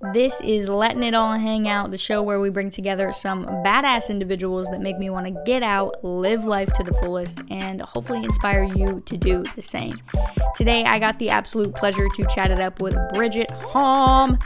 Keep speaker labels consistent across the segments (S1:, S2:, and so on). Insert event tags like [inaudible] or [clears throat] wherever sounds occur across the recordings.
S1: This is Letting It All Hang Out, the show where we bring together some badass individuals that make me want to get out, live life to the fullest, and hopefully inspire you to do the same. Today, I got the absolute pleasure to chat it up with Bridget Hom.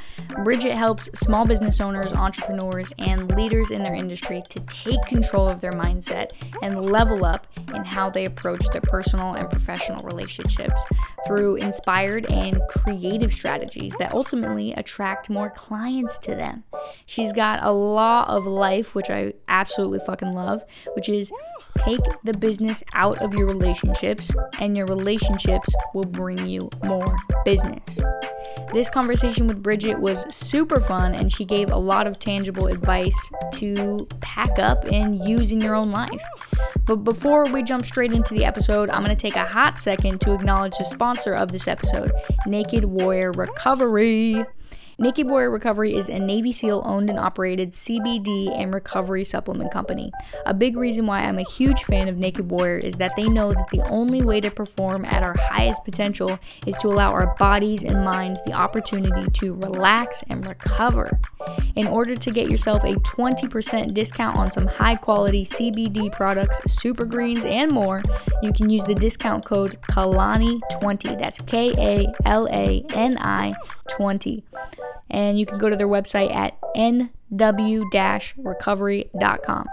S1: Bridget helps small business owners, entrepreneurs, and leaders in their industry to take control of their mindset and level up in how they approach their personal and professional relationships through inspired and creative strategies that ultimately attract more more clients to them. She's got a law of life, which I absolutely fucking love, which is take the business out of your relationships, and your relationships will bring you more business. This conversation with Bridget was super fun, and she gave a lot of tangible advice to pack up and use in your own life. But before we jump straight into the episode, I'm going to take a hot second to acknowledge the sponsor of this episode, Naked Warrior Recovery. Naked Warrior Recovery is a Navy SEAL owned and operated CBD and recovery supplement company. A big reason why I'm a huge fan of Naked Warrior is that they know that the only way to perform at our highest potential is to allow our bodies and minds the opportunity to relax and recover. In order to get yourself a 20% discount on some high quality CBD products, super greens, and more, you can use the discount code KALANI20. That's K A L A N I 20 and you can go to their website at nw-recovery.com.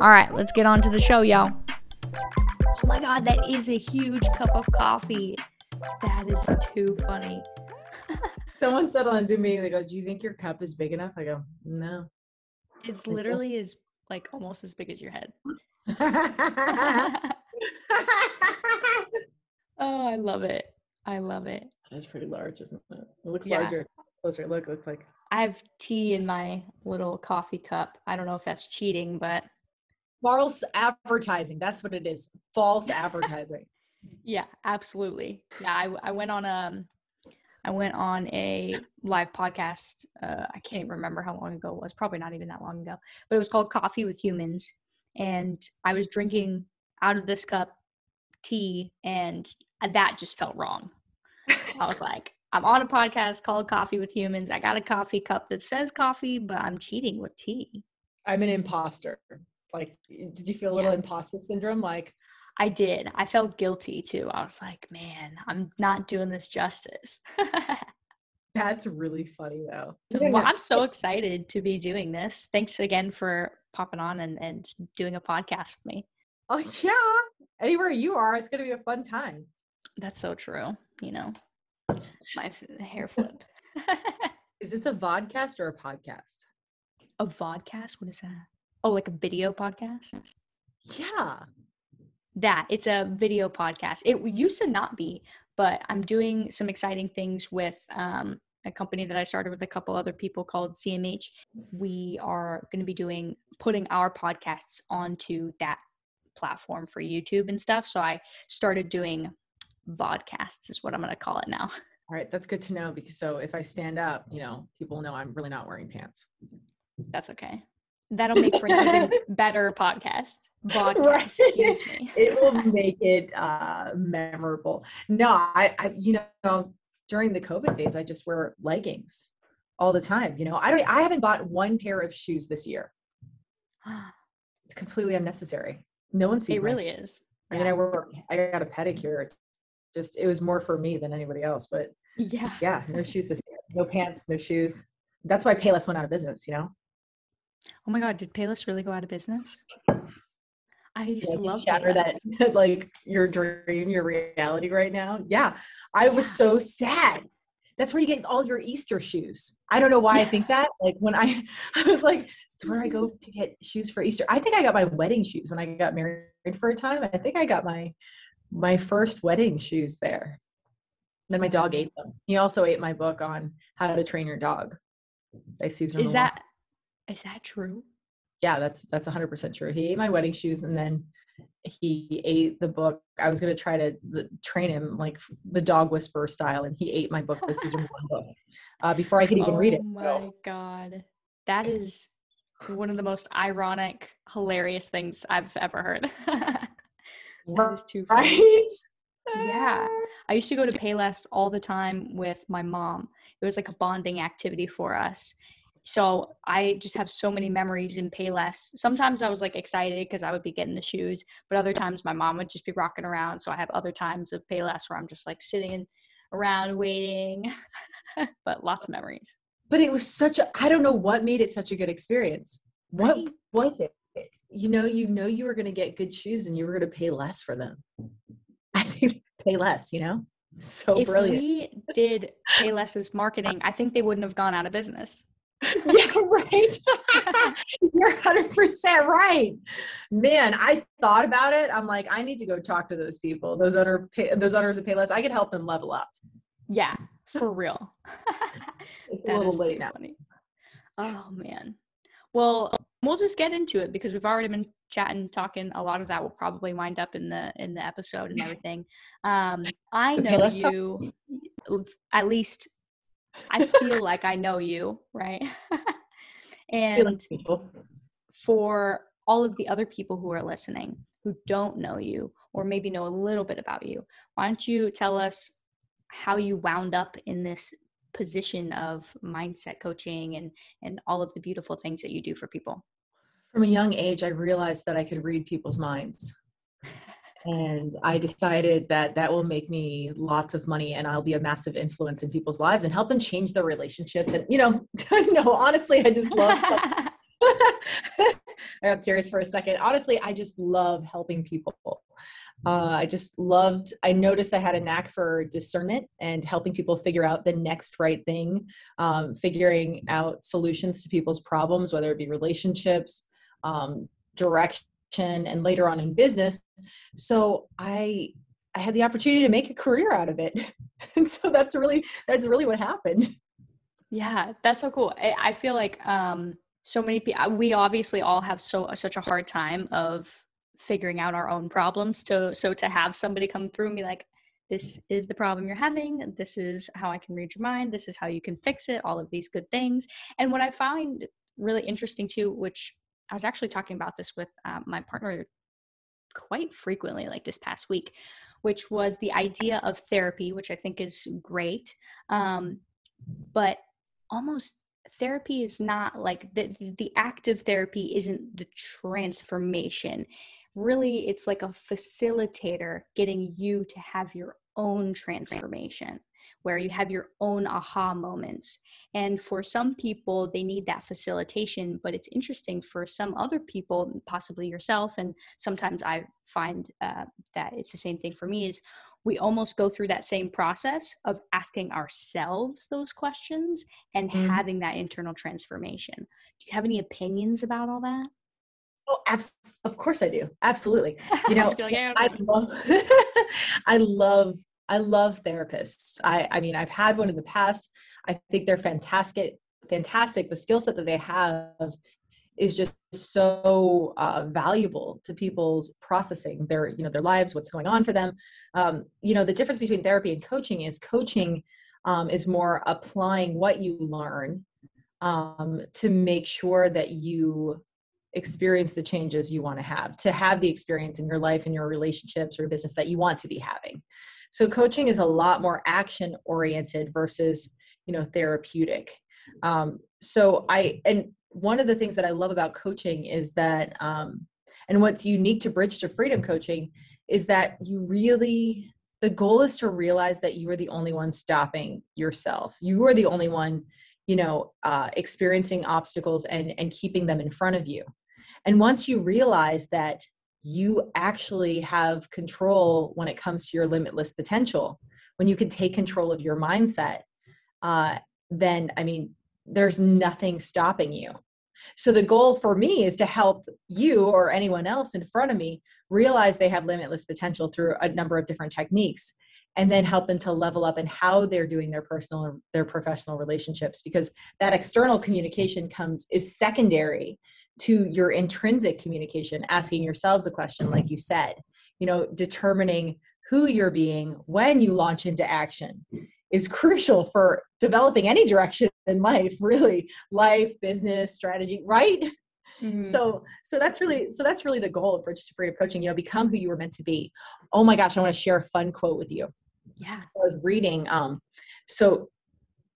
S1: All right, let's get on to the show, y'all. Oh my god, that is a huge cup of coffee. That is too funny. [laughs]
S2: Someone said on a Zoom meeting, they go, Do you think your cup is big enough? I go, No.
S1: It's uh, literally as like almost as big as your head. [laughs] [laughs] oh, I love it. I love it.
S2: That's pretty large, isn't it? It looks yeah. larger closer look looks like?
S1: I have tea in my little coffee cup. I don't know if that's cheating, but
S2: false advertising. That's what it is. False [laughs] advertising.
S1: yeah, absolutely. Yeah, I, I went on a um, went on a live podcast. Uh, I can't even remember how long ago it was. Probably not even that long ago. But it was called Coffee with Humans, and I was drinking out of this cup tea, and that just felt wrong. I was [laughs] like, I'm on a podcast called Coffee with Humans. I got a coffee cup that says coffee, but I'm cheating with tea.
S2: I'm an imposter. Like, did you feel a little yeah. imposter syndrome? Like,
S1: I did. I felt guilty too. I was like, man, I'm not doing this justice. [laughs]
S2: That's really funny though.
S1: So, well, I'm so excited to be doing this. Thanks again for popping on and, and doing a podcast with me.
S2: Oh, [laughs] yeah. Anywhere you are, it's going to be a fun time.
S1: That's so true. You know, my hair flip. [laughs]
S2: is this a vodcast or a podcast?
S1: A vodcast? What is that? Oh, like a video podcast?
S2: Yeah.
S1: That it's a video podcast. It used to not be, but I'm doing some exciting things with um, a company that I started with a couple other people called CMH. We are going to be doing putting our podcasts onto that platform for YouTube and stuff. So I started doing vodcasts is what I'm going to call it now. [laughs]
S2: All right, that's good to know because so if I stand up, you know, people know I'm really not wearing pants.
S1: That's okay. That'll make for an even [laughs] better podcast. Right. excuse me. [laughs]
S2: it will make it uh, memorable. No, I, I, you know, during the COVID days, I just wear leggings all the time. You know, I don't. I haven't bought one pair of shoes this year. [gasps] it's completely unnecessary. No one sees.
S1: It really is.
S2: I mean, I work. I got a pedicure just it was more for me than anybody else. But
S1: yeah,
S2: yeah, no shoes this year, no pants, no shoes. That's why Payless went out of business. You know.
S1: Oh my God! Did Payless really go out of business? I used yeah, to love
S2: that. [laughs] like your dream, your reality right now. Yeah, I was so sad. That's where you get all your Easter shoes. I don't know why I think that. Like when I, [laughs] I was like, it's where I go to get shoes for Easter. I think I got my wedding shoes when I got married for a time. I think I got my my first wedding shoes there. Then my dog ate them. He also ate my book on how to train your dog by Susan.
S1: Is that is that true?
S2: Yeah, that's that's 100% true. He ate my wedding shoes and then he ate the book. I was going to try to train him like the dog whisperer style, and he ate my book, the [laughs] Cesar book, uh, before I could even
S1: oh
S2: read it.
S1: Oh my so. god, that is one of the most ironic, hilarious things I've ever heard. [laughs] Is too. [laughs] Right? yeah. I used to go to [laughs] Payless all the time with my mom. It was like a bonding activity for us. So I just have so many memories in Payless. Sometimes I was like excited because I would be getting the shoes, but other times my mom would just be rocking around. So I have other times of Payless where I'm just like sitting around waiting, [laughs] but lots of memories.
S2: But it was such a, I don't know what made it such a good experience. What right. was it? You know, you know you were going to get good shoes and you were going to pay less for them. I think [laughs] pay less, you know? So brilliant.
S1: if
S2: brilliant.
S1: we did Payless's marketing, I think they wouldn't have gone out of business. [laughs]
S2: yeah, right. [laughs] You're 100% right. Man, I thought about it. I'm like, I need to go talk to those people, those owner, those owners of Payless. I could help them level up.
S1: Yeah, for real.
S2: it's a little late now.
S1: Funny. Oh man. Well, we'll just get into it because we've already been chatting, talking. A lot of that will probably wind up in the in the episode and everything. Um, I know you at least I feel like I know you, right? [laughs] and for all of the other people who are listening who don't know you or maybe know a little bit about you, why don't you tell us how you wound up in this position of mindset coaching and and all of the beautiful things that you do for people?
S2: From a young age, I realized that I could read people's minds and I decided that that will make me lots of money and I'll be a massive influence in people's lives and help them change their relationships. And, you know, [laughs] no, honestly, I just love. [laughs] [laughs] I got serious for a second. Honestly, I just love helping people. Uh, I just loved, I noticed I had a knack for discernment and helping people figure out the next right thing, um, figuring out solutions to people's problems, whether it be relationships, um, direction and later on in business. So i i had the opportunity to make a career out of it. [laughs] And so that's really that's really what happened.
S1: Yeah that's so cool. I, I feel like um so many people we obviously all have so such a hard time of figuring out our own problems to so to have somebody come through and be like this is the problem you're having this is how i can read your mind this is how you can fix it all of these good things and what i find really interesting too which I was actually talking about this with uh, my partner quite frequently, like this past week, which was the idea of therapy, which I think is great. Um, but almost therapy is not like the, the active therapy isn't the transformation. Really, it's like a facilitator getting you to have your own transformation where you have your own aha moments. And for some people, they need that facilitation. But it's interesting for some other people, possibly yourself, and sometimes I find uh, that it's the same thing for me, is we almost go through that same process of asking ourselves those questions and mm. having that internal transformation. Do you have any opinions about all that?
S2: Oh, abs- of course I do. Absolutely. You [laughs] know, like, I love, [laughs] I love I love therapists. I, I mean, I've had one in the past. I think they're fantastic. Fantastic. The skill set that they have is just so uh, valuable to people's processing their, you know, their lives, what's going on for them. Um, you know, the difference between therapy and coaching is coaching um, is more applying what you learn um, to make sure that you experience the changes you want to have to have the experience in your life and your relationships or business that you want to be having so coaching is a lot more action oriented versus, you know, therapeutic. Um, so I, and one of the things that I love about coaching is that, um, and what's unique to Bridge to Freedom coaching is that you really, the goal is to realize that you are the only one stopping yourself. You are the only one, you know, uh, experiencing obstacles and and keeping them in front of you. And once you realize that you actually have control when it comes to your limitless potential. When you can take control of your mindset, uh, then I mean, there's nothing stopping you. So the goal for me is to help you or anyone else in front of me realize they have limitless potential through a number of different techniques and then help them to level up in how they're doing their personal their professional relationships because that external communication comes is secondary to your intrinsic communication, asking yourselves a question, like you said, you know, determining who you're being when you launch into action is crucial for developing any direction in life, really, life, business, strategy, right? Mm-hmm. So, so that's really, so that's really the goal of Bridge to Freedom Coaching. You know, become who you were meant to be. Oh my gosh, I want to share a fun quote with you.
S1: Yeah. So
S2: I was reading. Um, so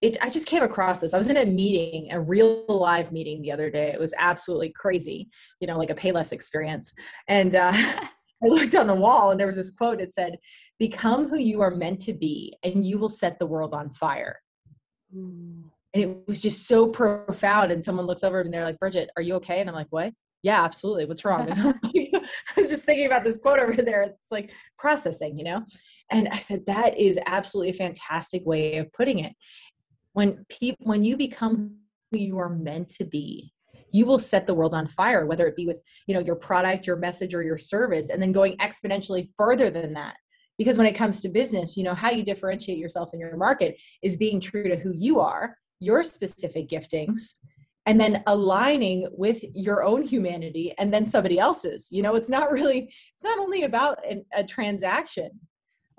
S2: it, I just came across this. I was in a meeting, a real live meeting the other day. It was absolutely crazy, you know, like a Payless experience. And uh, [laughs] I looked on the wall and there was this quote. It said, Become who you are meant to be, and you will set the world on fire. Mm. And it was just so profound. And someone looks over and they're like, Bridget, are you okay? And I'm like, What? Yeah, absolutely. What's wrong? [laughs] I was just thinking about this quote over there. It's like processing, you know? And I said, That is absolutely a fantastic way of putting it when people when you become who you are meant to be you will set the world on fire whether it be with you know your product your message or your service and then going exponentially further than that. Because when it comes to business you know how you differentiate yourself in your market is being true to who you are your specific giftings and then aligning with your own humanity and then somebody else's. You know it's not really it's not only about an, a transaction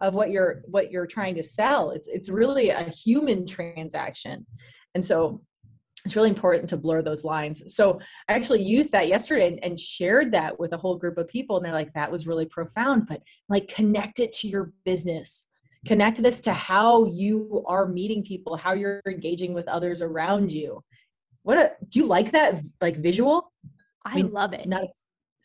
S2: of what you're what you're trying to sell. It's it's really a human transaction. And so it's really important to blur those lines. So i actually used that yesterday and, and, shared that with a whole group of people and they're like that was really profound but like connect it to your business. Connect this to how you are meeting people how you're engaging with others around you. What a, do you like that like visual?
S1: I, I mean, love it.
S2: not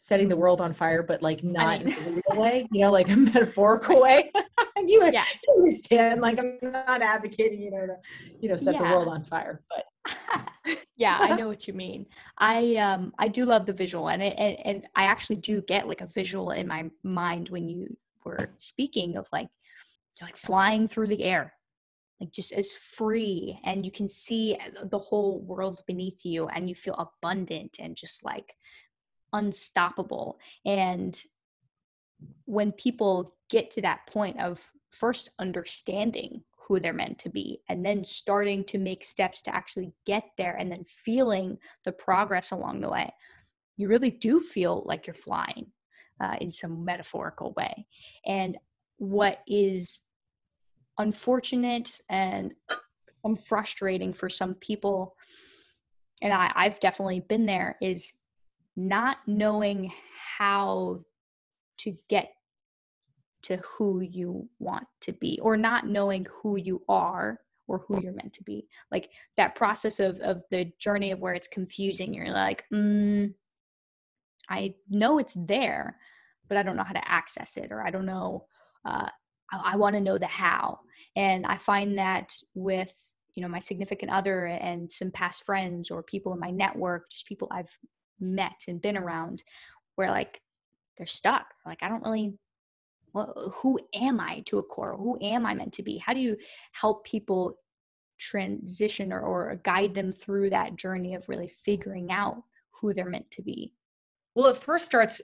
S2: setting the world on fire, but like not I mean, in a real way, you know, like a [laughs] metaphorical way. [laughs] you, yeah. you understand, like I'm not advocating, you know, to, you know, set yeah. the world on fire, but [laughs]
S1: yeah, I know what you mean. I um I do love the visual and it, and, and I actually do get like a visual in my mind when you were speaking of like like flying through the air like just as free and you can see the whole world beneath you and you feel abundant and just like unstoppable. And when people get to that point of first understanding who they're meant to be and then starting to make steps to actually get there and then feeling the progress along the way, you really do feel like you're flying uh, in some metaphorical way. And what is unfortunate and [clears throat] frustrating for some people, and I, I've definitely been there, is not knowing how to get to who you want to be or not knowing who you are or who you're meant to be. Like that process of of the journey of where it's confusing you're like mm, i know it's there but i don't know how to access it or i don't know uh, i, I want to know the how. And i find that with you know my significant other and some past friends or people in my network just people i've met and been around where like they're stuck. Like i don't really well who am i to a core? Who am i meant to be? How do you help people transition or, or guide them through that journey of really figuring out who they're meant to be?
S2: Well it first starts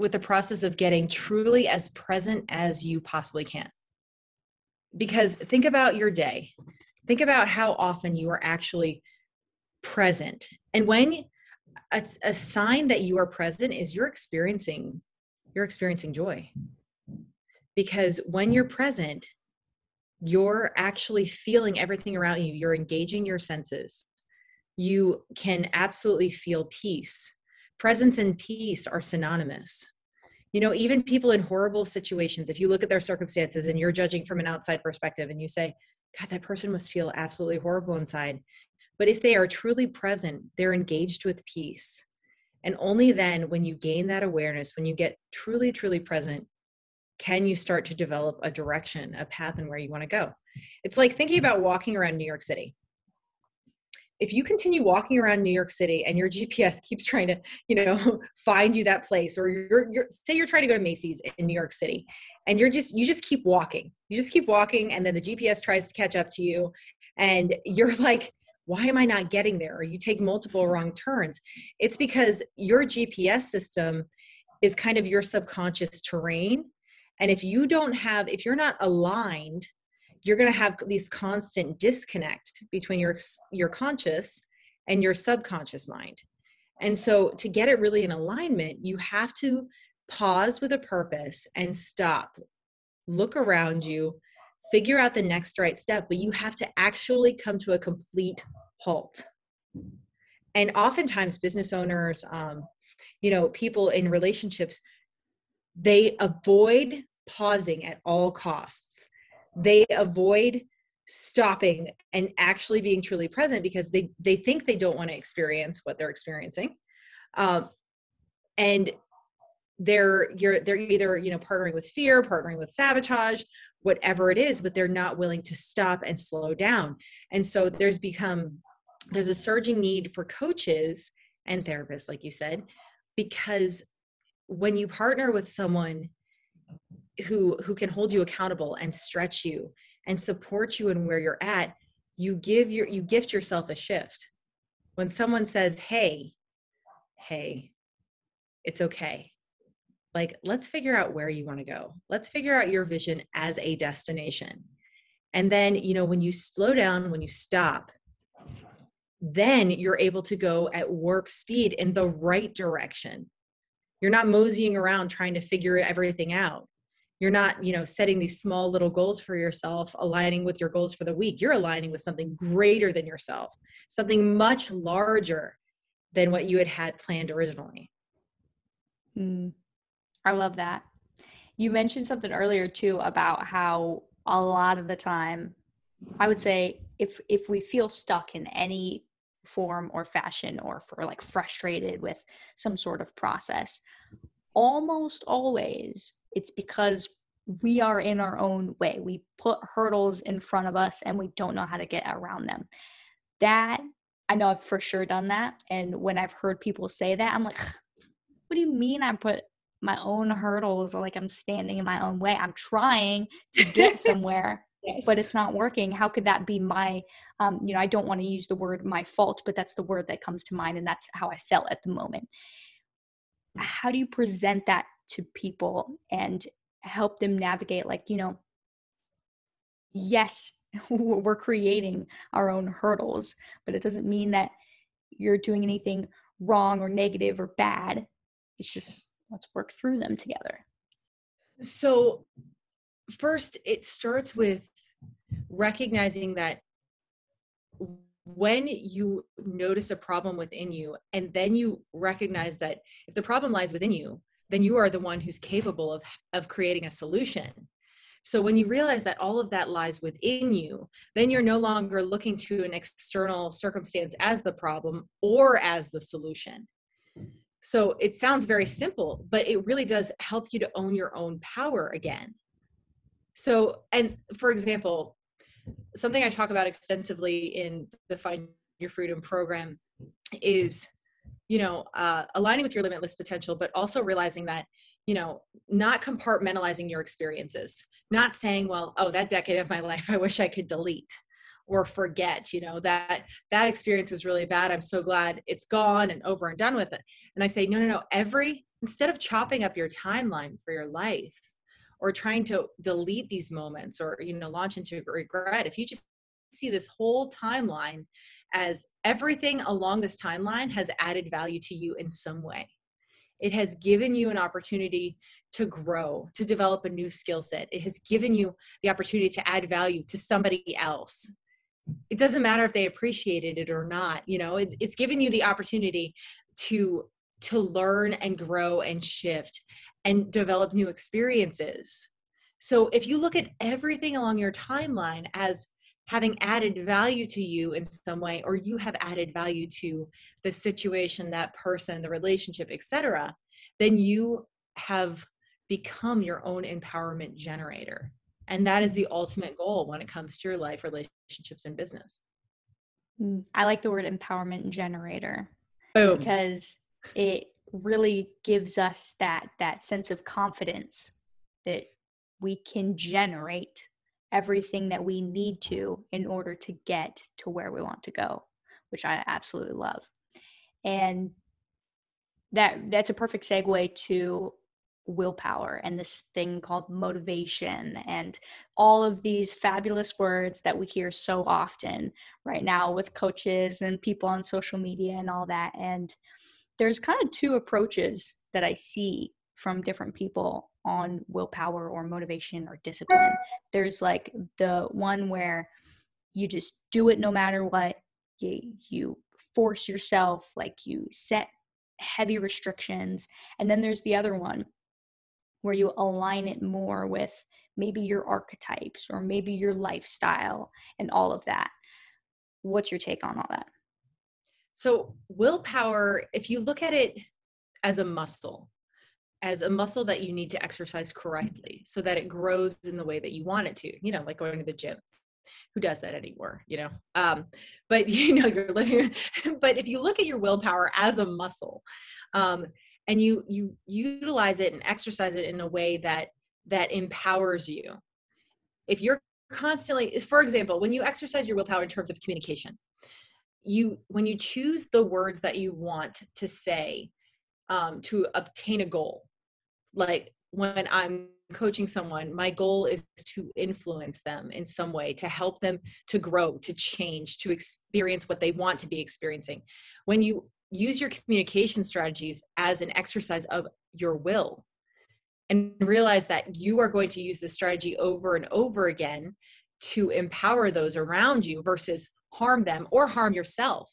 S2: with the process of getting truly as present as you possibly can. Because think about your day. Think about how often you are actually present. And when a, a sign that you are present is you're experiencing you're experiencing joy. Because when you're present you're actually feeling everything around you. You're engaging your senses. You can absolutely feel peace. Presence and peace are synonymous. You know even people in horrible situations if you look at their circumstances and you're judging from an outside perspective and you say god that person must feel absolutely horrible inside but if they are truly present, they're engaged with peace. And only then, when you gain that awareness, when you get truly, truly present, can you start to develop a direction, a path, and where you want to go. It's like thinking about walking around New York City. If you continue walking around New York City and your [laughs] GPS keeps trying to, you know, [laughs] find you that place, or you're, you're say you're trying to go to Macy's in New York City, and you're just you just keep walking, you just keep walking, and then the GPS tries to catch up to you, and [laughs] you're like why am I not getting there? Or you take multiple wrong turns. It's because your GPS system is kind of your subconscious terrain. And if you don't have, if you're not aligned, you're going to have these constant disconnect between your your conscious and your subconscious mind. And so to get it really in alignment, you have to pause with a purpose and stop. Look around you, figure out the next right step, but you have to actually come to a complete halt. And oftentimes, business owners, um, you know, people in relationships, they avoid pausing at all costs. they avoid stopping and actually being truly present because they they think they don't want to experience what they're experiencing um, and they're you're they're either you know partnering with fear partnering with sabotage whatever it is but they're not willing to stop and slow down. And so there's become there's a surging need for coaches and therapists like you said because when you partner with someone who who can hold you accountable and stretch you and support you in where you're at you give your you gift yourself a shift. When someone says hey hey it's okay like let's figure out where you want to go. Let's figure out your vision as a destination. And then you know when you slow down when you stop then you're able to go at warp speed in the right direction. You're not moseying around trying to figure everything out. You're not you know setting these small little goals for yourself aligning with your goals for the week. You're aligning with something greater than yourself something much larger than what you had had planned originally.
S1: Mm, i love that you mm-hmm. mentioned something earlier too about how a lot of the time i would say if if we feel stuck in any form or fashion or for like frustrated with some sort of process almost always it's because we are in our own way. We put hurdles in front of us and we don't know how to get around them. That I know I've for sure done that. And when I've heard people say that, I'm like, what do you mean I put my own hurdles like I'm standing in my own way? I'm trying to [laughs] get somewhere. yes. But it's not working. How could that be my, um, you know, I don't want to use the word my fault, but that's the word that comes to mind. And that's how I felt at the moment. How do you present that to people and help them navigate like you know yes [laughs] we're creating our own hurdles but it doesn't mean that you're doing anything wrong or negative or bad it's just let's work through them together.
S2: So first it starts with recognizing that when you notice a problem within you and then you recognize that if the problem lies within you then you are the one who's capable of of creating a solution. So when you realize that all of that lies within you then you're no longer looking to an external circumstance as the problem or as the solution so it sounds very simple but it really does help you to own your own power again. So and for example something i talk about extensively in the find your freedom program is you know uh, aligning with your limitless potential but also realizing that you know not compartmentalizing your experiences not saying well oh that decade of my [laughs] life i wish i could delete or forget you know that that experience was really bad i'm so glad it's gone and over and done with it and i say no no no every instead of chopping up your timeline for your life or trying to delete these moments or you know launch into regret if you just see this whole timeline as everything along this timeline has added value to you in some way. It has given you an opportunity to grow, to develop a new skill set. It has given you the opportunity to add value to somebody else. It doesn't matter if they appreciated it or not, you know, it's, it's given you the opportunity to to learn and grow and shift and develop new experiences. So if you look at everything along your timeline as having added value to you in some way or you have added value to the situation that person the relationship etc then you have become your own empowerment generator and that is the ultimate goal when it comes to your life relationships and business
S1: mm, i like the word empowerment generator
S2: Boom.
S1: because it really gives us that that sense of confidence that we can generate everything that we need to in order to get to where we want to go, which I absolutely love. And that that's a perfect segue to willpower and this thing called motivation and all of these fabulous words that we hear so often right now with coaches and people on social media and all that and there's kind of two approaches that I see from different people on willpower or motivation or discipline. There's like the one where you just do it no matter what. You you force yourself, like you set heavy restrictions. And then there's the other one where you align it more with maybe your archetypes or maybe your lifestyle and all of that. What's your take on all that?
S2: So, willpower, if you look at it as a muscle, as a muscle that you need to exercise correctly so that it grows in the way that you want it to, you know, like going to the gym. Who does that anymore, you know? Um, but [laughs] you know, you're living, but if you look at your willpower as a muscle, um, and you you utilize it and exercise it in a way that that empowers you. If you're constantly for example when you exercise your willpower in terms of communication you when you choose the words that you want to say um, to obtain a goal like when i'm coaching someone my goal is to influence them in some way to help them to grow to change to experience what they want to be experiencing. When you use your communication strategies as an exercise of your will and realize that you are going to use this strategy over and over again to empower those around you versus harm them or harm yourself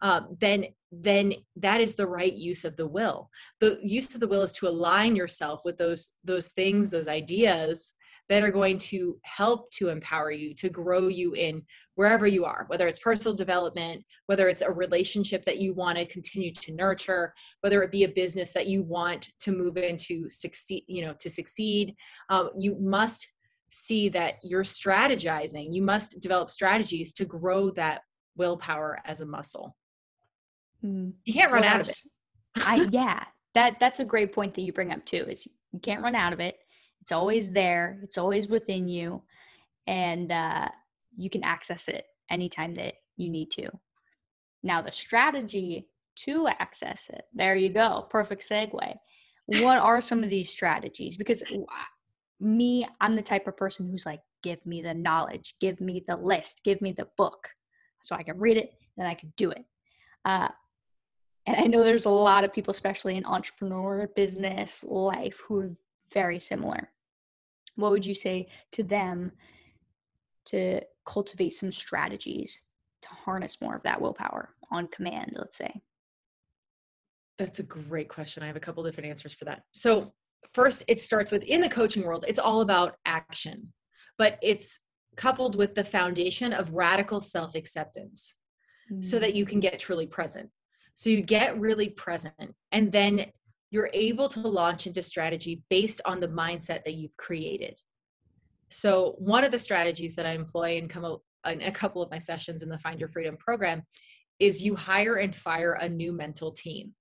S2: uh, then then that is the right use of the will. The use of the will is to align yourself with those those things those ideas that are going to help to empower you to grow you in wherever you are whether it's personal development whether it's a relationship that you want to continue to nurture whether it be a business that you want to move into succeed you know to succeed um, you must see that you're strategizing. You must develop strategies to grow that willpower as a muscle. Mm. you can't run out of it.
S1: I [laughs] yeah that that's a great point that you bring up too is you can't run out of it it's always there, it's always within you, and uh, you can access it anytime that you need to. Now, the strategy to access it, there you go, perfect segue. What are some of these strategies? Because me, I'm the type of person who's like, give me the knowledge, give me the list, give me the book so I can read it, then I can do it. Uh, and I know there's a lot of people, especially in entrepreneur business life, who very similar. What would you say to them to cultivate some strategies to harness more of that willpower on command let's say?
S2: That's a great question. I have a couple different answers for that. So first it starts with in the coaching world it's all about action but it's coupled with the foundation of radical self-acceptance mm-hmm. so that you can get truly present. So you get really present and then you're able to launch into strategy based on the mindset that you've created. So, one of the strategies that I employ in, come in a couple of my sessions in the Find Your Freedom program is you hire and fire a new mental team.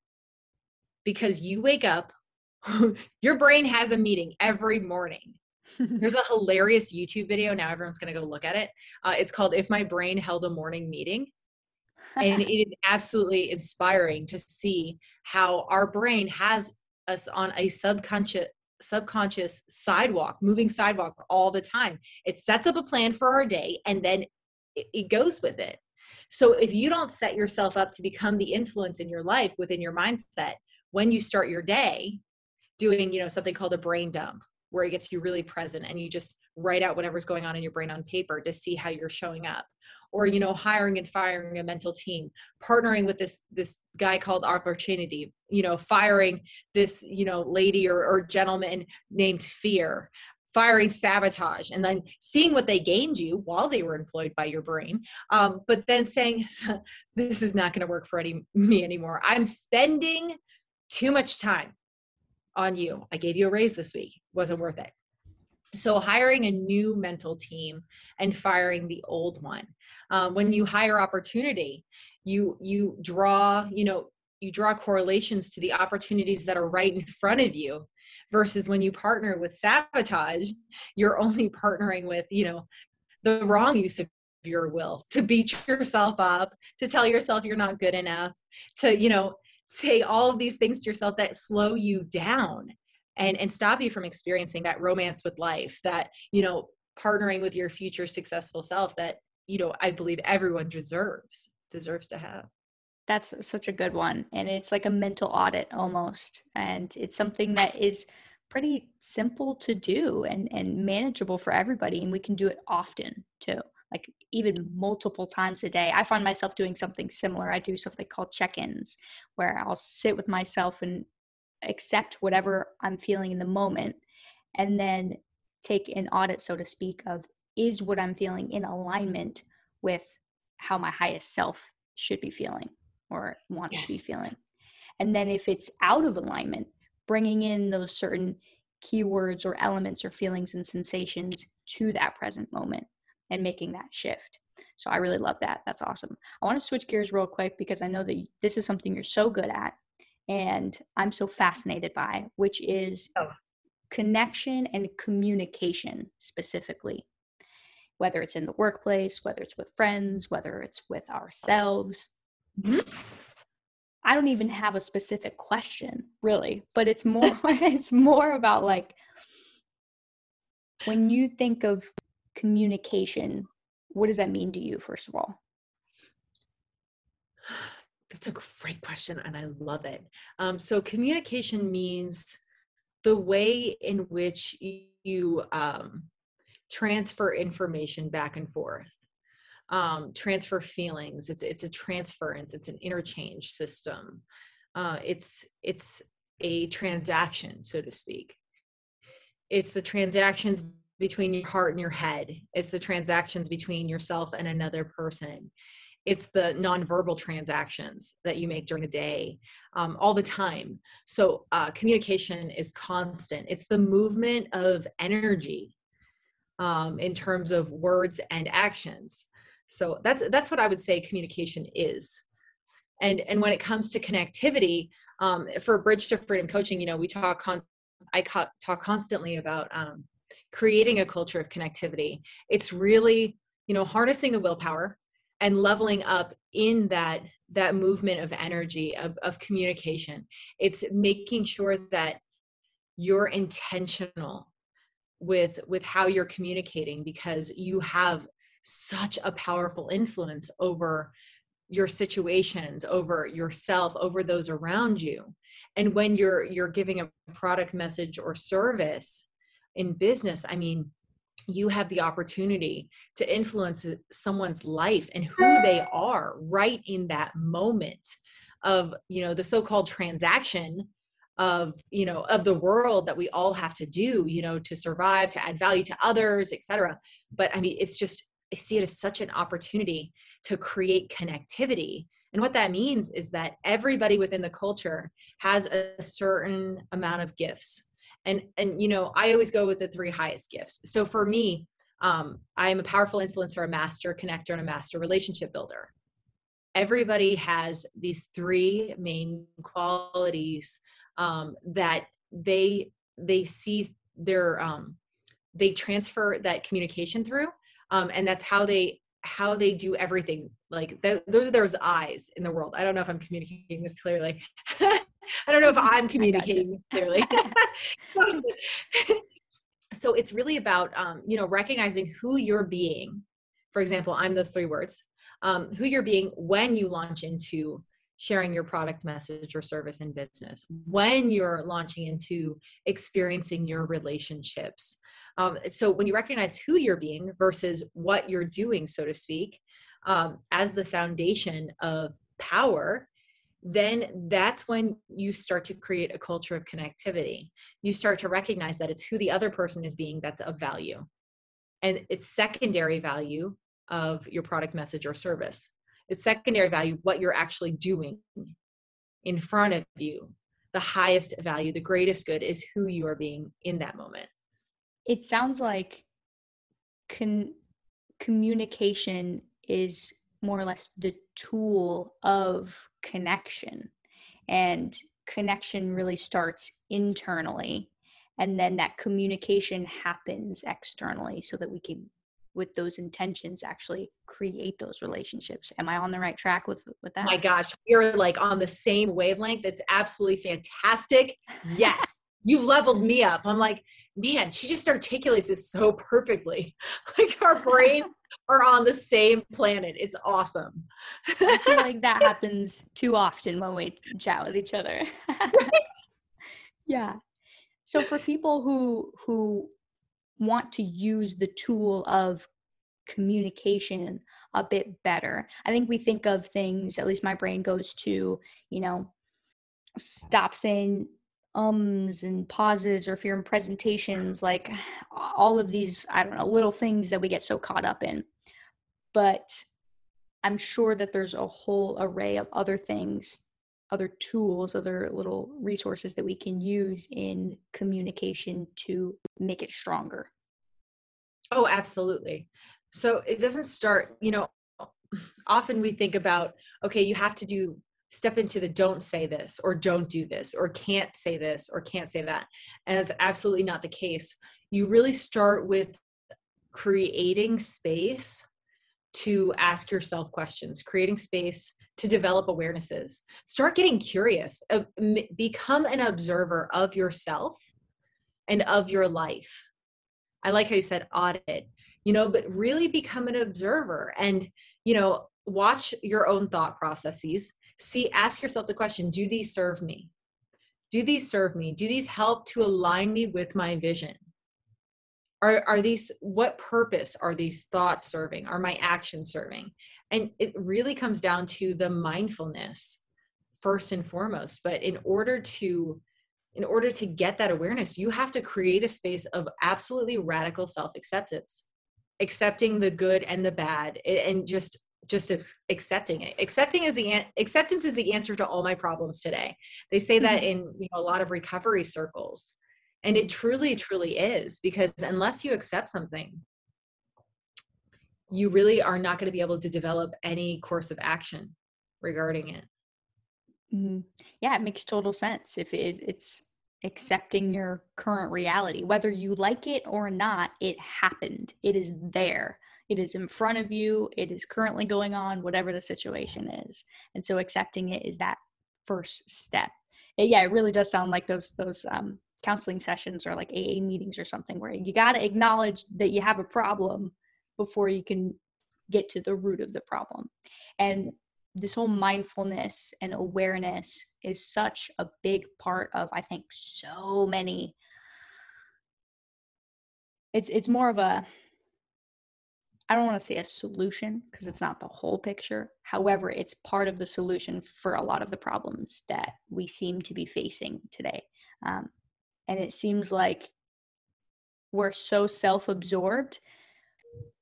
S2: Because you wake up, [laughs] your brain has a meeting every morning. [laughs] There's a hilarious YouTube video. Now everyone's going to go look at it. Uh, it's called If My Brain Held a Morning Meeting and [laughs] it is absolutely inspiring to see how our brain has us on a subconscious subconscious sidewalk moving sidewalk all the time. It sets up a plan for our day and then it, it goes with it. So if you don't set yourself up to become the influence in your life within your mindset when you start your day doing you know something called a brain dump where it gets you really present and you just write out whatever's going on in your brain on paper to see how you're showing up. Or you know hiring and firing a mental team partnering with this this guy called opportunity you know firing this you know lady or, or gentleman named fear firing sabotage and then seeing what they gained you while they were employed by your brain um, but then saying [laughs] this is not going to work for any me anymore. I'm spending too much time on you. I gave you a raise this week. Wasn't worth it. So hiring a new mental team and firing the old one. Um, when you hire opportunity you you draw you know you draw correlations to the opportunities that are right in front of you versus when you partner with sabotage you're only partnering with you know the wrong use of your will to beat yourself up to tell yourself you're not good enough to you know say all of these things to yourself that slow you down and and stop you from experiencing that romance with life that you know partnering with your future successful self that you know i believe everyone deserves deserves to have.
S1: That's such a good one and it's like a mental audit almost and it's something that is pretty simple to do and and manageable for everybody and we can do it often too like even multiple times a day i find myself doing something similar i do something called check-ins where i'll sit with myself and accept whatever I'm feeling in the moment and then take an audit, so to speak, of is what I'm feeling in alignment with how my highest self should be feeling or wants yes. to be feeling. And then if it's out of alignment, bringing in those certain keywords or elements or feelings and sensations to that present moment and making that shift. So I really love that. That's awesome. I want to switch gears real quick because I know that this is something you're so good at and I'm so fascinated by, which is oh. connection and communication specifically. Whether it's in the workplace, whether it's with friends, whether it's with ourselves. Mm-hmm. I don't even have a specific question, really, but it's [laughs] more [laughs] it's more about like when you think of communication, what does that mean to you first of all?
S2: That's a great question, and I love it. Um, so, communication means the way in which you um, transfer information back and forth, um, transfer feelings. It's it's a transference. It's an interchange system. Uh, it's it's a transaction, so to speak. It's the transactions between your heart and your head. It's the transactions between yourself and another person. It's the nonverbal transactions that you make during the day um, all the time. So uh, communication is constant. It's the movement of energy um, in terms of words and actions. So that's that's what i would say communication is. And and when it comes to connectivity um, for bridge to freedom coaching you know we talk con- i talk constantly about um, creating a culture of connectivity. It's really you know harnessing the willpower and leveling up in that that movement of energy of, of communication. It's making sure that you're intentional with with how you're communicating because you have such a powerful influence over your situations over yourself over those around you. And when you're you're giving a product message or service in business i mean you have the opportunity to influence someone's life and who they are right in that moment of you know the so-called transaction of you know of the world that we all have to do you know to survive to add value to others etc but i mean it's just i see it as such an opportunity to create connectivity. And what that means is that everybody within the culture has a certain amount of gifts and and you know i always go with the three highest gifts. So for me um, i am a powerful influencer a master connector and a master relationship builder. Everybody has these three main qualities um, that they they see their um, they transfer that communication through um, and that's how they how they do everything. Like th- those are those eyes in the world. I don't know if i'm communicating this clearly [laughs] I don't know if [laughs] I'm communicating clearly. [laughs] so it's really about um, you know recognizing who you're being. For example, I'm those three words. Um, who you're being when you launch into sharing your product message or service in business, when you're launching into experiencing your relationships. Um, so when you recognize who you're being versus what you're doing, so to speak, um, as the foundation of power, then that's when you start to create a culture of connectivity. You start to recognize that it's who the other person is being that's of value. And it's secondary value of your product message or service. It's secondary value what you're actually doing in front of you. The highest value, the greatest good is who you are being in that moment.
S1: It sounds like con- communication is more or less the tool of connection and connection really starts internally and then that communication happens externally so that we can with those intentions actually create those relationships. Am i on the right track with with that?
S2: My gosh you're like on the same wavelength. That's absolutely fantastic. Yes you've leveled me up. I'm like man she just articulates it so perfectly. [laughs] Like our brain are on the same planet. It's awesome.
S1: I feel [laughs] like that happens too often when we chat with each other. [laughs] yeah. So for people who who want to use the tool of communication a bit better. I think we think of things, at least my brain goes to, you know, stop saying ums and pauses or if you're in presentations, like all of these, I don't know, little things that we get so caught up in. But I'm sure that there's a whole array of other things, other tools, other little resources that we can use in communication to make it stronger.
S2: Oh, absolutely. So it doesn't start, you know, often we think about, okay, you have to do step into the don't say this or don't do this or can't say this or can't say that. And it's absolutely not the case. You really start with creating space to ask yourself questions, creating space to develop awarenesses. Start getting curious, uh, become an observer of yourself and of your life. I like how you said audit, you know, but really become an observer and, you know, watch your own thought processes see ask yourself the question do these serve me? Do these serve me? Do these help to align me with my vision? Are are these what purpose are these thoughts serving? Are my actions serving? And it really comes down to the mindfulness first and foremost. But in order to in order to get that awareness you have to create a space of absolutely radical self acceptance accepting the good and the bad and just just accepting it. Accepting is the acceptance is the answer to all my problems today. They say that mm-hmm. in you know, a lot of recovery circles and it truly truly is because unless you accept something you really are not going to be able to develop any course of action regarding it.
S1: Mm-hmm. yeah it makes total sense if it is it's accepting your current reality. Whether you like it or not it happened. It is there it is in front of you it is currently going on whatever the situation is. And so accepting it is that first step. Yeah it really does sound like those those um, counseling sessions or like aa meetings or something where you got to acknowledge that you have a problem before you can get to the root of the problem. And this whole mindfulness and awareness is such a big part of i think so many it's it's more of a I don't want to say a solution because it's not the whole picture. However, it's part of the solution for a lot of the problems that we seem to be facing today. Um, and it seems like we're so self absorbed.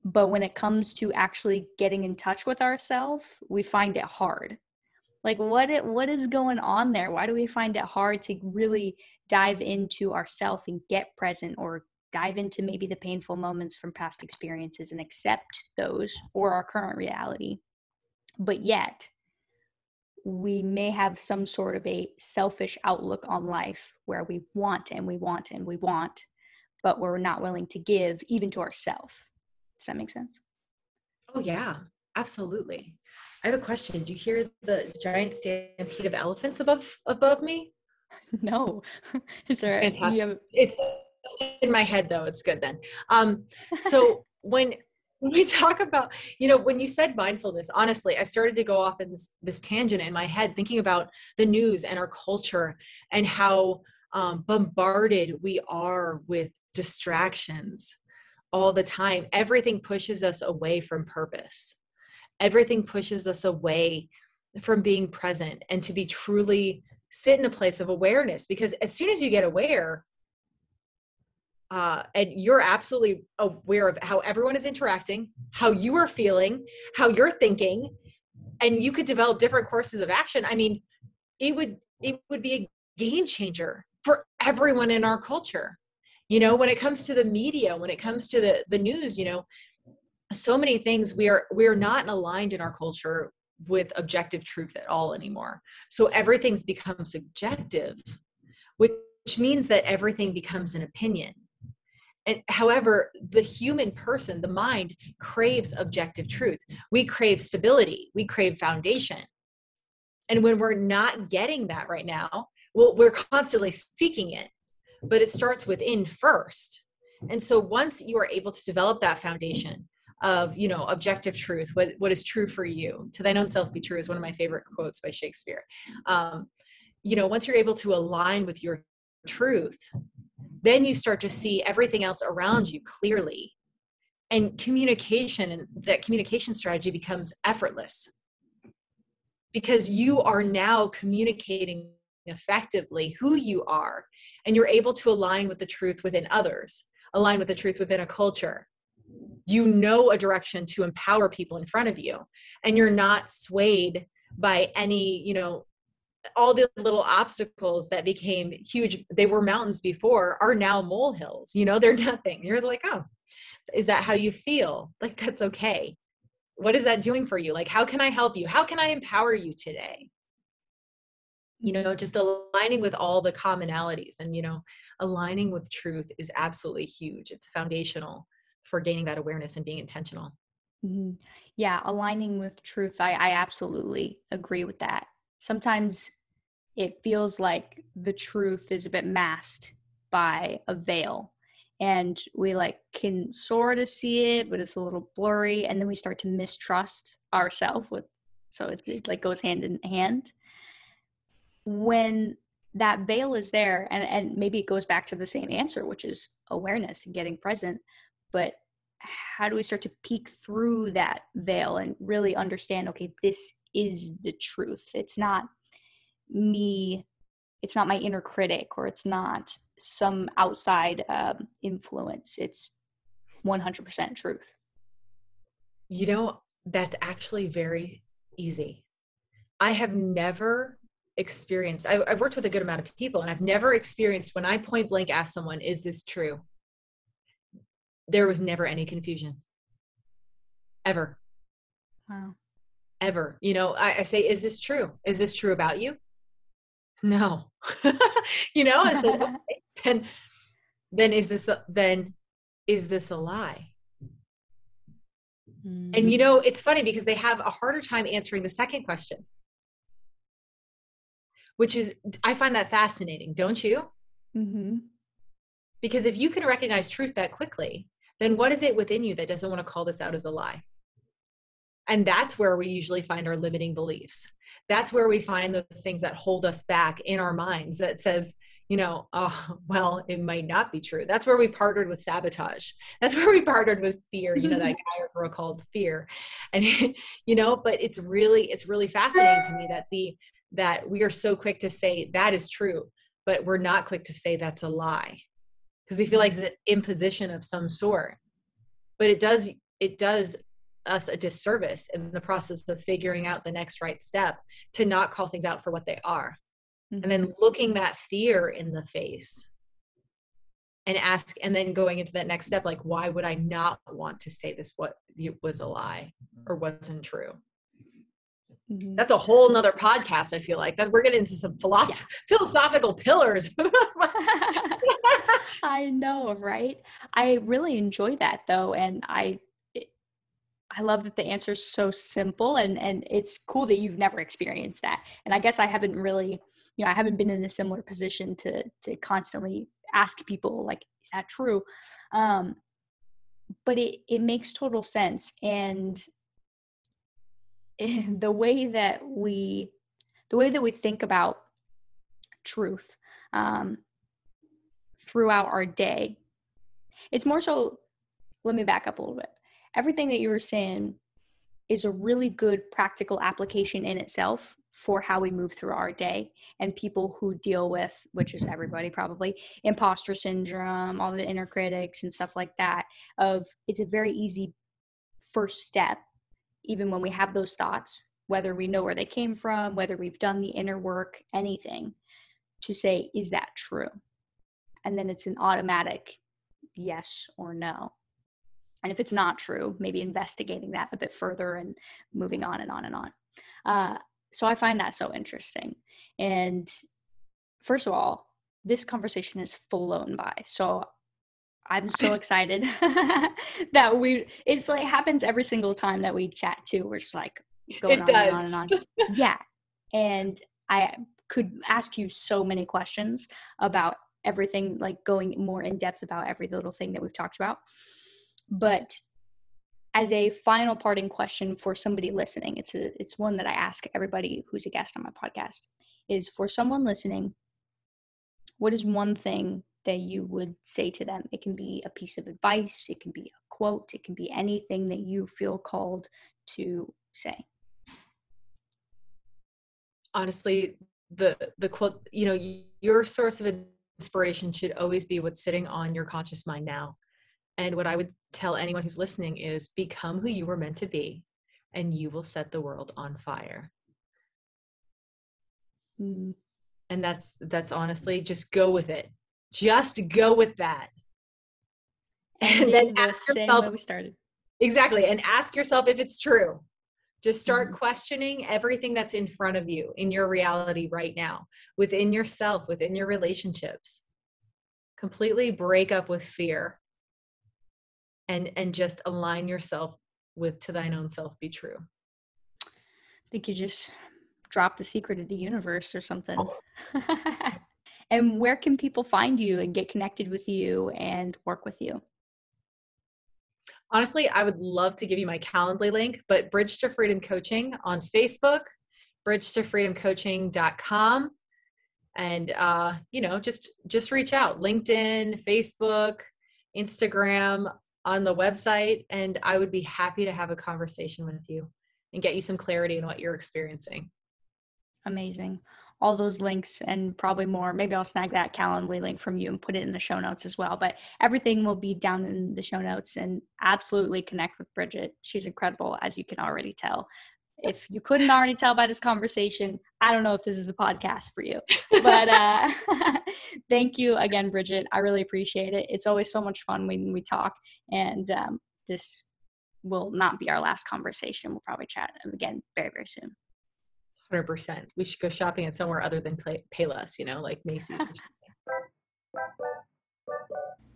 S1: But when it comes to actually getting in touch with ourselves, we find it hard. Like what it, what is going on there? Why do we find it hard to really dive into ourself and get present or dive into maybe the painful moments from past experiences and accept those or our current reality. But yet, we may have some sort of a selfish outlook on life where we want and we want and we want, but we're not willing to give even to ourselves. Does that make sense?
S2: Oh, yeah, absolutely. I have a question. Do you hear the giant stampede of elephants above above me? [laughs]
S1: No. [laughs] Is there?
S2: Fantastic. Have... It's in my head though it's good then. Um so [laughs] when we talk about you know when you said mindfulness honestly i started to go off in this, this tangent in my head thinking about the news and our culture and how um, bombarded we are with distractions all the time. Everything pushes us away from purpose. Everything pushes us away from being present and to be truly sit in a place of awareness because as soon as you get aware uh, and you're absolutely aware of how everyone is interacting, how you are feeling, how you're thinking, and you could develop different courses of action. I mean, it would it would be a game changer for everyone in our culture. You know, when it comes to the media, when it comes to the the news, you know, so many things we are we are not aligned in our culture with objective truth at all anymore. So everything's become subjective, which means that everything becomes an opinion and however the human person the mind craves objective truth. We crave stability. We crave foundation. And when we're not getting that right now well we're constantly seeking it but it starts within first. And so once you are able to develop that foundation of you know objective truth what, what is true for you to thine own self be true is one of my favorite quotes by shakespeare. Um, you know once you're able to align with your truth then you start to see everything else around you clearly. And communication and that communication strategy becomes effortless. Because you are now communicating effectively who you are and you're able to align with the truth within others align with the truth within a culture. You know a direction to empower people in front of you and you're not swayed by any you know all the little obstacles that became huge they were mountains before are now molehills you know they're [laughs] nothing. You're like oh is that how you feel? Like that's okay. What is that doing for you? Like how can i help you? How can i empower you today? You know just aligning with all the commonalities and you know aligning with truth is absolutely huge. It's foundational for gaining that awareness and being intentional.
S1: Mm-hmm. yeah aligning with truth I, I absolutely agree with that sometimes it feels like the truth is a bit masked by a veil and we like can sort of see it but it's a little blurry and then we start to mistrust ourselves with so it, like goes hand in hand. When that veil is there and and maybe it goes back to the same answer which is awareness and getting present but how do we start to peek through that veil and really understand okay this is the truth. It's not me it's not my inner critic or it's not some outside um, influence. It's 100% truth.
S2: You know that's actually very easy. I have never experienced I, have worked with a good amount of people and i've never experienced when i point blank ask someone is this true? There was never any confusion. Ever. Wow ever. You know I, I say is this true? Is this true about you? No. [laughs] You know I said, [laughs] okay, then then is this a, then is this a lie? Mm. and you know it's funny because they have a harder time answering the second question. Which is i find that fascinating don't you? Mm-hmm. because if you can recognize truth that quickly then what is it within you that doesn't want to call this out as a lie and that's where we usually find our limiting beliefs. That's where we find those things that hold us back in our minds that says you know oh well it might not be true. That's where we partnered with sabotage. That's where we partnered with fear. You know that [laughs] guy or girl called fear. And [laughs] you know but it's really it's really fascinating to me that the that we are so quick to say that is true but we're not quick to say that's a lie. Because we feel like mm-hmm. it's an imposition of some sort. But it does it does us a disservice in the process of figuring out the next right step to not call things out for what they are mm-hmm. and then mm-hmm. looking that fear in the face and ask and then going into that next step like why would i not want to say this what was a lie or wasn't true mm-hmm. that's a whole nother podcast i feel like that we're getting into some philosoph- yeah. [laughs] philosophical pillars [laughs] [laughs]
S1: i know right i really enjoy that though and i I love that the answer is so simple and and it's cool that you've never experienced that. And I guess I haven't really, you know, I haven't been in a similar position to to constantly ask people like, is that true? Um, but it it makes total sense. And [laughs] the way that we the way that we think about truth um, throughout our day, it's more so. Let me back up a little bit everything that you were saying is a really good practical application in itself for how we move through our day and people who deal with which is everybody probably imposter syndrome all the inner critics and stuff like that of it's a very easy first step even when we have those thoughts whether we know where they came from whether we've done the inner work anything to say is that true? And then it's an automatic yes or no and if it's not true maybe investigating that a bit further and moving on and on and on. Uh, so i find that so interesting. And first of all this conversation is flown by. So i'm so [laughs] excited [laughs] that we it's like happens every single time that we chat too. We're just like going on and on and on. [laughs] Yeah. And i could ask you so many questions about everything like going more in depth about every little thing that we've talked about but as a final parting question for somebody listening, it's a, it's one that I ask everybody who's a guest on my podcast is for someone listening, what is one thing that you would say to them? It can be a piece of advice, it can be a quote, it can be anything that you feel called to say.
S2: Honestly, the the quote you know your source of inspiration should always be what's sitting on your conscious mind now and what i would tell anyone who's listening is become who you were meant to be and you will set the world on fire mm. and that's that's honestly just go with it just go with that
S1: and, and then ask yourself we started
S2: exactly and ask yourself if it's true just start mm-hmm. questioning everything that's in front of you in your reality right now, within yourself, within your relationships. Completely break up with fear and and just align yourself with to thine own self be true.
S1: I think you just dropped the secret of the universe or something. [laughs] and where can people find you and get connected with you and work with you?
S2: honestly, I would love to give you my Calendly link, but Bridge to Freedom Coaching on Facebook, bridge to freedom freedomcoaching.com. And uh, you know, just just reach out. LinkedIn, Facebook, Instagram, on the website, and I would be happy to have a conversation with you and get you some clarity in what you're experiencing.
S1: Amazing all those links and probably more. Maybe I'll snag that Calendly link from you and put it in the show notes as well. But everything will be down in the show notes and absolutely connect with Bridget. She's incredible, as you can already tell. If you couldn't already tell by this conversation, I don't know if this is a podcast for you. But uh, [laughs] thank you again, Bridget. I really appreciate it. It's always so much fun when we talk. And um, this will not be our last conversation. We'll probably chat again very, very soon.
S2: 100%. We should go shopping at somewhere other than Payless, you know, like Macy's.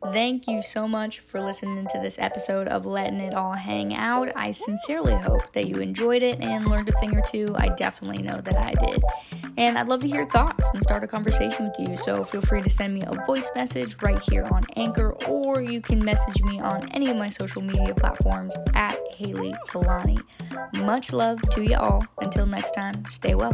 S1: Thank you so much for listening to this episode of Letting It All Hang Out. I sincerely hope that you enjoyed it and learned a thing or two. I definitely know that I did. And I'd love to hear thoughts and start a conversation with you. So feel free to send me a voice message right here on Anchor, or you can message me on any of my social media platforms at Haley Kalani. Much love to you all. Until next time, stay well.